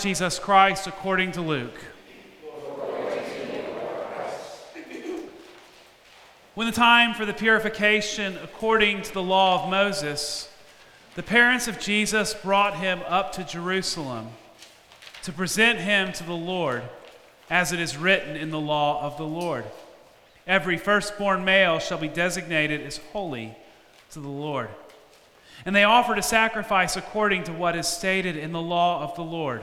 Jesus Christ according to Luke. When the time for the purification according to the law of Moses, the parents of Jesus brought him up to Jerusalem to present him to the Lord, as it is written in the law of the Lord. Every firstborn male shall be designated as holy to the Lord. And they offered a sacrifice according to what is stated in the law of the Lord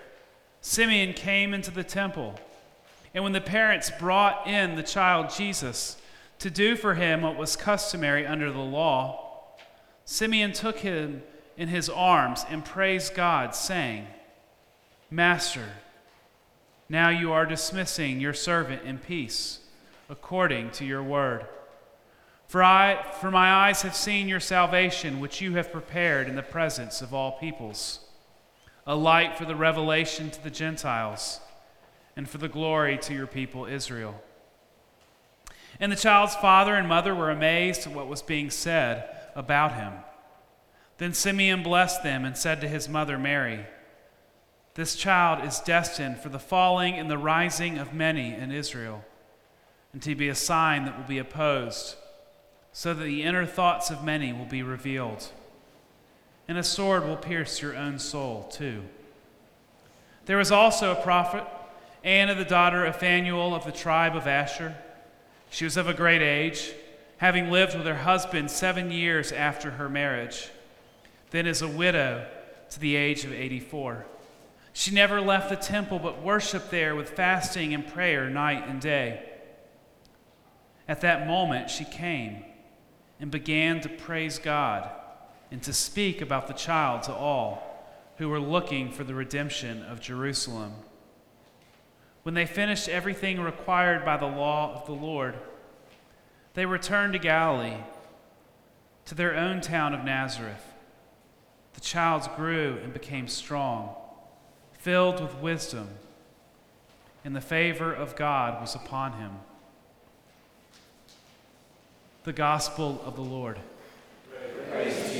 Simeon came into the temple. And when the parents brought in the child Jesus to do for him what was customary under the law, Simeon took him in his arms and praised God, saying, Master, now you are dismissing your servant in peace, according to your word. For, I, for my eyes have seen your salvation, which you have prepared in the presence of all peoples, a light for the revelation to the Gentiles, and for the glory to your people Israel. And the child's father and mother were amazed at what was being said about him. Then Simeon blessed them and said to his mother Mary, This child is destined for the falling and the rising of many in Israel, and to be a sign that will be opposed so that the inner thoughts of many will be revealed. And a sword will pierce your own soul, too. There was also a prophet, Anna, the daughter of Phanuel of the tribe of Asher. She was of a great age, having lived with her husband seven years after her marriage, then as a widow to the age of 84. She never left the temple, but worshiped there with fasting and prayer night and day. At that moment, she came and began to praise God and to speak about the child to all who were looking for the redemption of Jerusalem. When they finished everything required by the law of the Lord, they returned to Galilee, to their own town of Nazareth. The child grew and became strong, filled with wisdom, and the favor of God was upon him the gospel of the Lord. Praise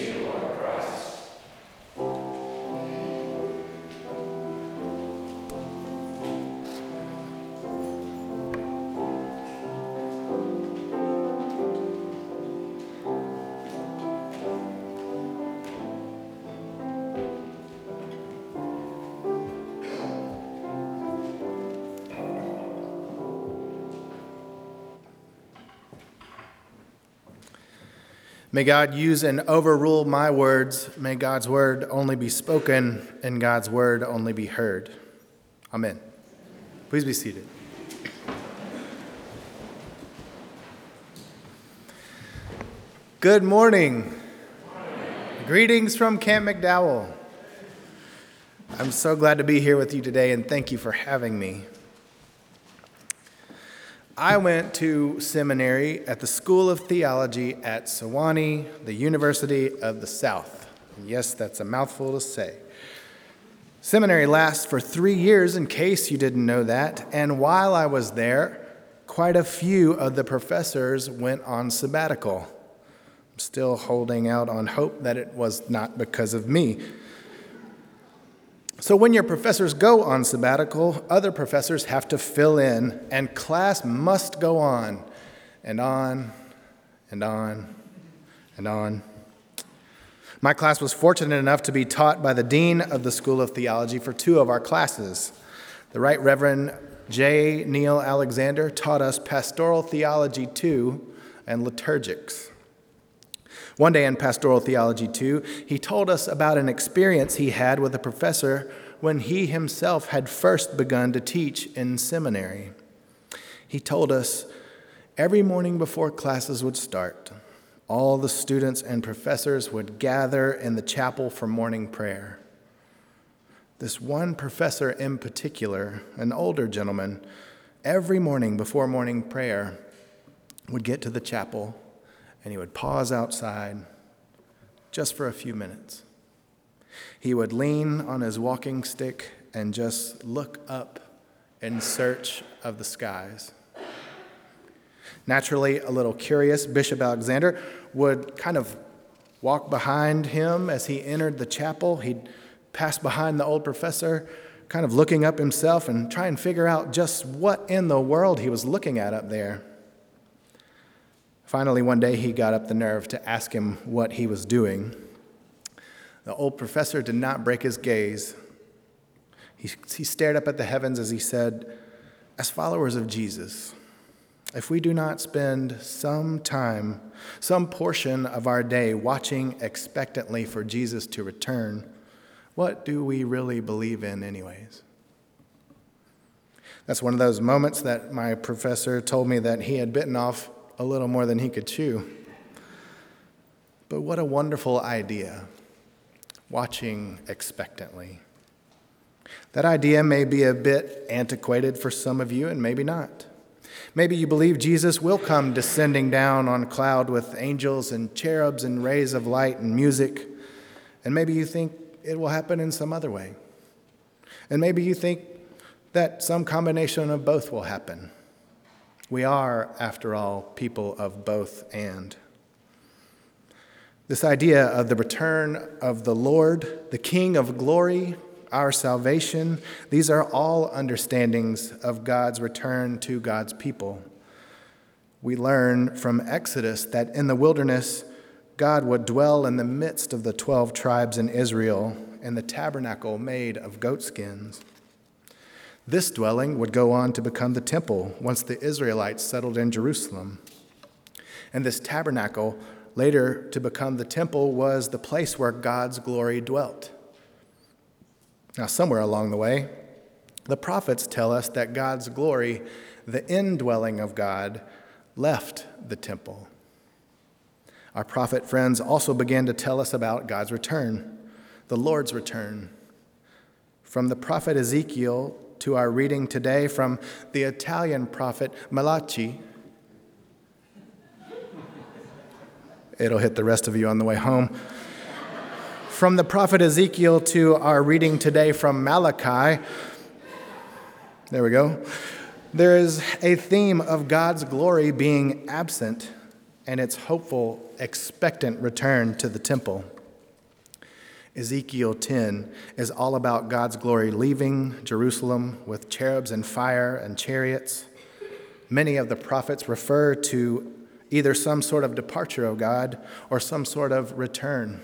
May God use and overrule my words. May God's word only be spoken and God's word only be heard. Amen. Please be seated. Good morning. morning. Greetings from Camp McDowell. I'm so glad to be here with you today and thank you for having me. I went to seminary at the School of Theology at Sewanee, the University of the South. Yes, that's a mouthful to say. Seminary lasts for three years, in case you didn't know that, and while I was there, quite a few of the professors went on sabbatical. I'm still holding out on hope that it was not because of me. So, when your professors go on sabbatical, other professors have to fill in, and class must go on and on and on and on. My class was fortunate enough to be taught by the dean of the School of Theology for two of our classes. The Right Reverend J. Neil Alexander taught us Pastoral Theology 2 and Liturgics. One day in Pastoral Theology 2, he told us about an experience he had with a professor when he himself had first begun to teach in seminary. He told us every morning before classes would start, all the students and professors would gather in the chapel for morning prayer. this one professor in particular, an older gentleman, every morning before morning prayer would get to the chapel and he would pause outside just for a few minutes. He would lean on his walking stick and just look up in search of the skies. Naturally, a little curious, Bishop Alexander would kind of walk behind him as he entered the chapel. He'd pass behind the old professor, kind of looking up himself and try and figure out just what in the world he was looking at up there. Finally, one day he got up the nerve to ask him what he was doing. The old professor did not break his gaze. He, he stared up at the heavens as he said, As followers of Jesus, if we do not spend some time, some portion of our day watching expectantly for Jesus to return, what do we really believe in, anyways? That's one of those moments that my professor told me that he had bitten off a little more than he could chew. But what a wonderful idea, watching expectantly. That idea may be a bit antiquated for some of you, and maybe not. Maybe you believe Jesus will come descending down on a cloud with angels and cherubs and rays of light and music. And maybe you think it will happen in some other way. And maybe you think that some combination of both will happen. We are, after all, people of both and. This idea of the return of the Lord, the King of glory, our salvation, these are all understandings of God's return to God's people. We learn from Exodus that in the wilderness, God would dwell in the midst of the 12 tribes in Israel in the tabernacle made of goatskins. This dwelling would go on to become the temple once the Israelites settled in Jerusalem. And this tabernacle, later to become the temple, was the place where God's glory dwelt. Now, somewhere along the way, the prophets tell us that God's glory, the indwelling of God, left the temple. Our prophet friends also began to tell us about God's return, the Lord's return. From the prophet Ezekiel to our reading today from the Italian prophet Malachi. It'll hit the rest of you on the way home. From the prophet Ezekiel to our reading today from Malachi. There we go. There is a theme of God's glory being absent and its hopeful, expectant return to the temple. Ezekiel 10 is all about God's glory leaving Jerusalem with cherubs and fire and chariots. Many of the prophets refer to either some sort of departure of God or some sort of return.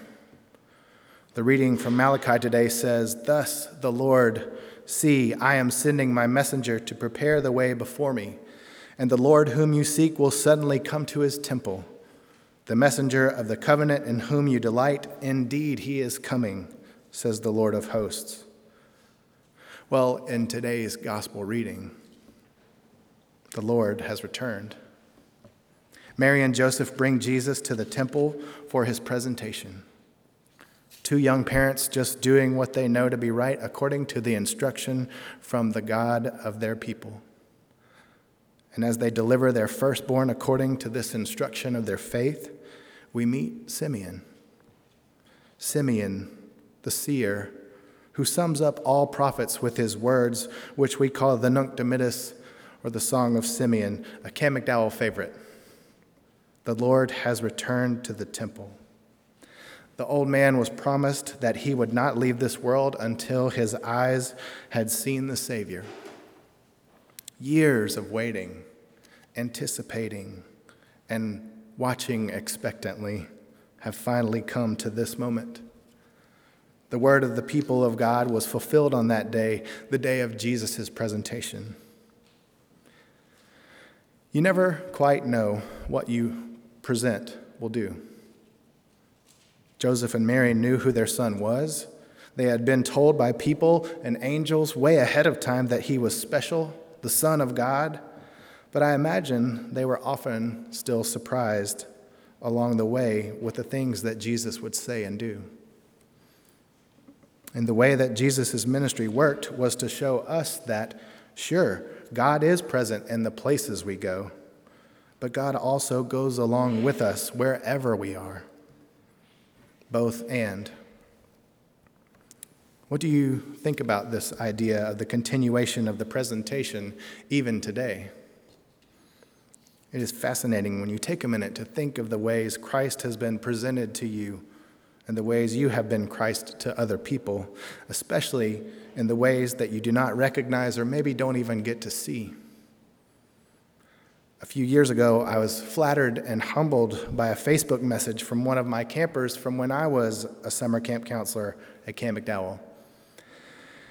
The reading from Malachi today says, Thus the Lord, see, I am sending my messenger to prepare the way before me and the Lord whom you seek will suddenly come to his temple. The messenger of the covenant in whom you delight, indeed, he is coming, says the Lord of hosts. Well, in today's gospel reading, the Lord has returned. Mary and Joseph bring Jesus to the temple for his presentation. Two young parents just doing what they know to be right according to the instruction from the God of their people. And as they deliver their firstborn according to this instruction of their faith, we meet Simeon. Simeon, the seer, who sums up all prophets with his words, which we call the Nunc Dimittis or the Song of Simeon, a Camp McDowell favorite. The Lord has returned to the temple. The old man was promised that he would not leave this world until his eyes had seen the Savior. Years of waiting, anticipating, and watching expectantly have finally come to this moment. The word of the people of God was fulfilled on that day, the day of Jesus' presentation. You never quite know what you present will do. Joseph and Mary knew who their son was. They had been told by people and angels way ahead of time that he was special the Son of God, but I imagine they were often still surprised along the way with the things that Jesus would say and do. And the way that Jesus' ministry worked was to show us that, sure, God is present in the places we go, but God also goes along with us wherever we are. Both and. What do you think about this idea of the continuation of the presentation even today? It is fascinating when you take a minute to think of the ways Christ has been presented to you and the ways you have been Christ to other people, especially in the ways that you do not recognize or maybe don't even get to see. A few years ago, I was flattered and humbled by a Facebook message from one of my campers from when I was a summer camp counselor at Camp McDowell.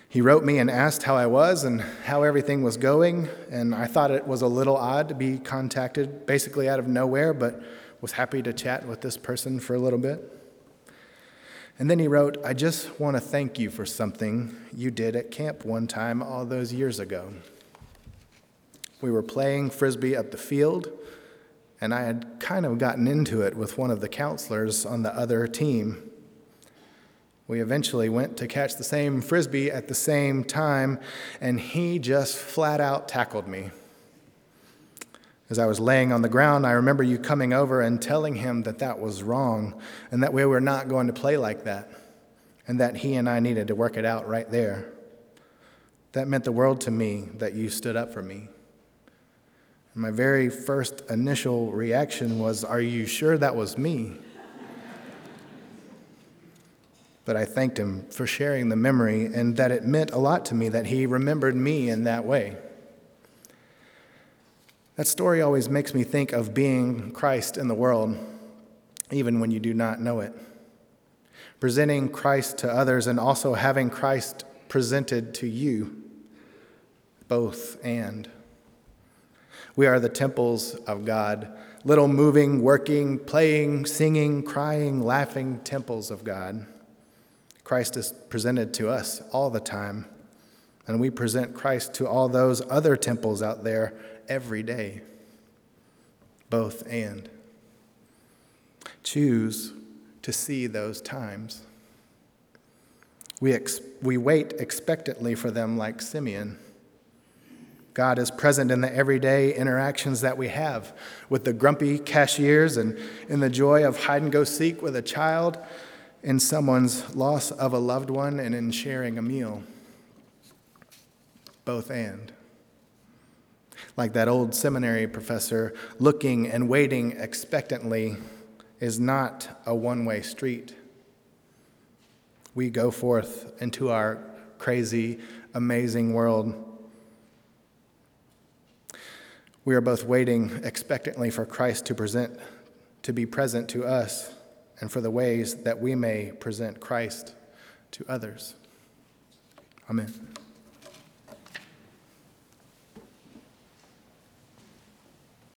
He wrote me and asked how I was and how everything was going, and I thought it was a little odd to be contacted basically out of nowhere, but was happy to chat with this person for a little bit. And then he wrote, I just want to thank you for something you did at camp one time all those years ago. We were playing frisbee up the field, and I had kind of gotten into it with one of the counselors on the other team. We eventually went to catch the same frisbee at the same time, and he just flat out tackled me. As I was laying on the ground, I remember you coming over and telling him that that was wrong and that we were not going to play like that and that he and I needed to work it out right there. That meant the world to me that you stood up for me. My very first initial reaction was, Are you sure that was me? But I thanked him for sharing the memory and that it meant a lot to me that he remembered me in that way. That story always makes me think of being Christ in the world, even when you do not know it. Presenting Christ to others and also having Christ presented to you, both and. We are the temples of God, little moving, working, playing, singing, crying, laughing temples of God. Christ is presented to us all the time, and we present Christ to all those other temples out there every day. Both and. Choose to see those times. We, ex- we wait expectantly for them like Simeon. God is present in the everyday interactions that we have with the grumpy cashiers and in the joy of hide and go seek with a child, in someone's loss of a loved one, and in sharing a meal. Both and like that old seminary professor, looking and waiting expectantly is not a one way street. We go forth into our crazy, amazing world. We are both waiting expectantly for Christ to present, to be present to us, and for the ways that we may present Christ to others. Amen.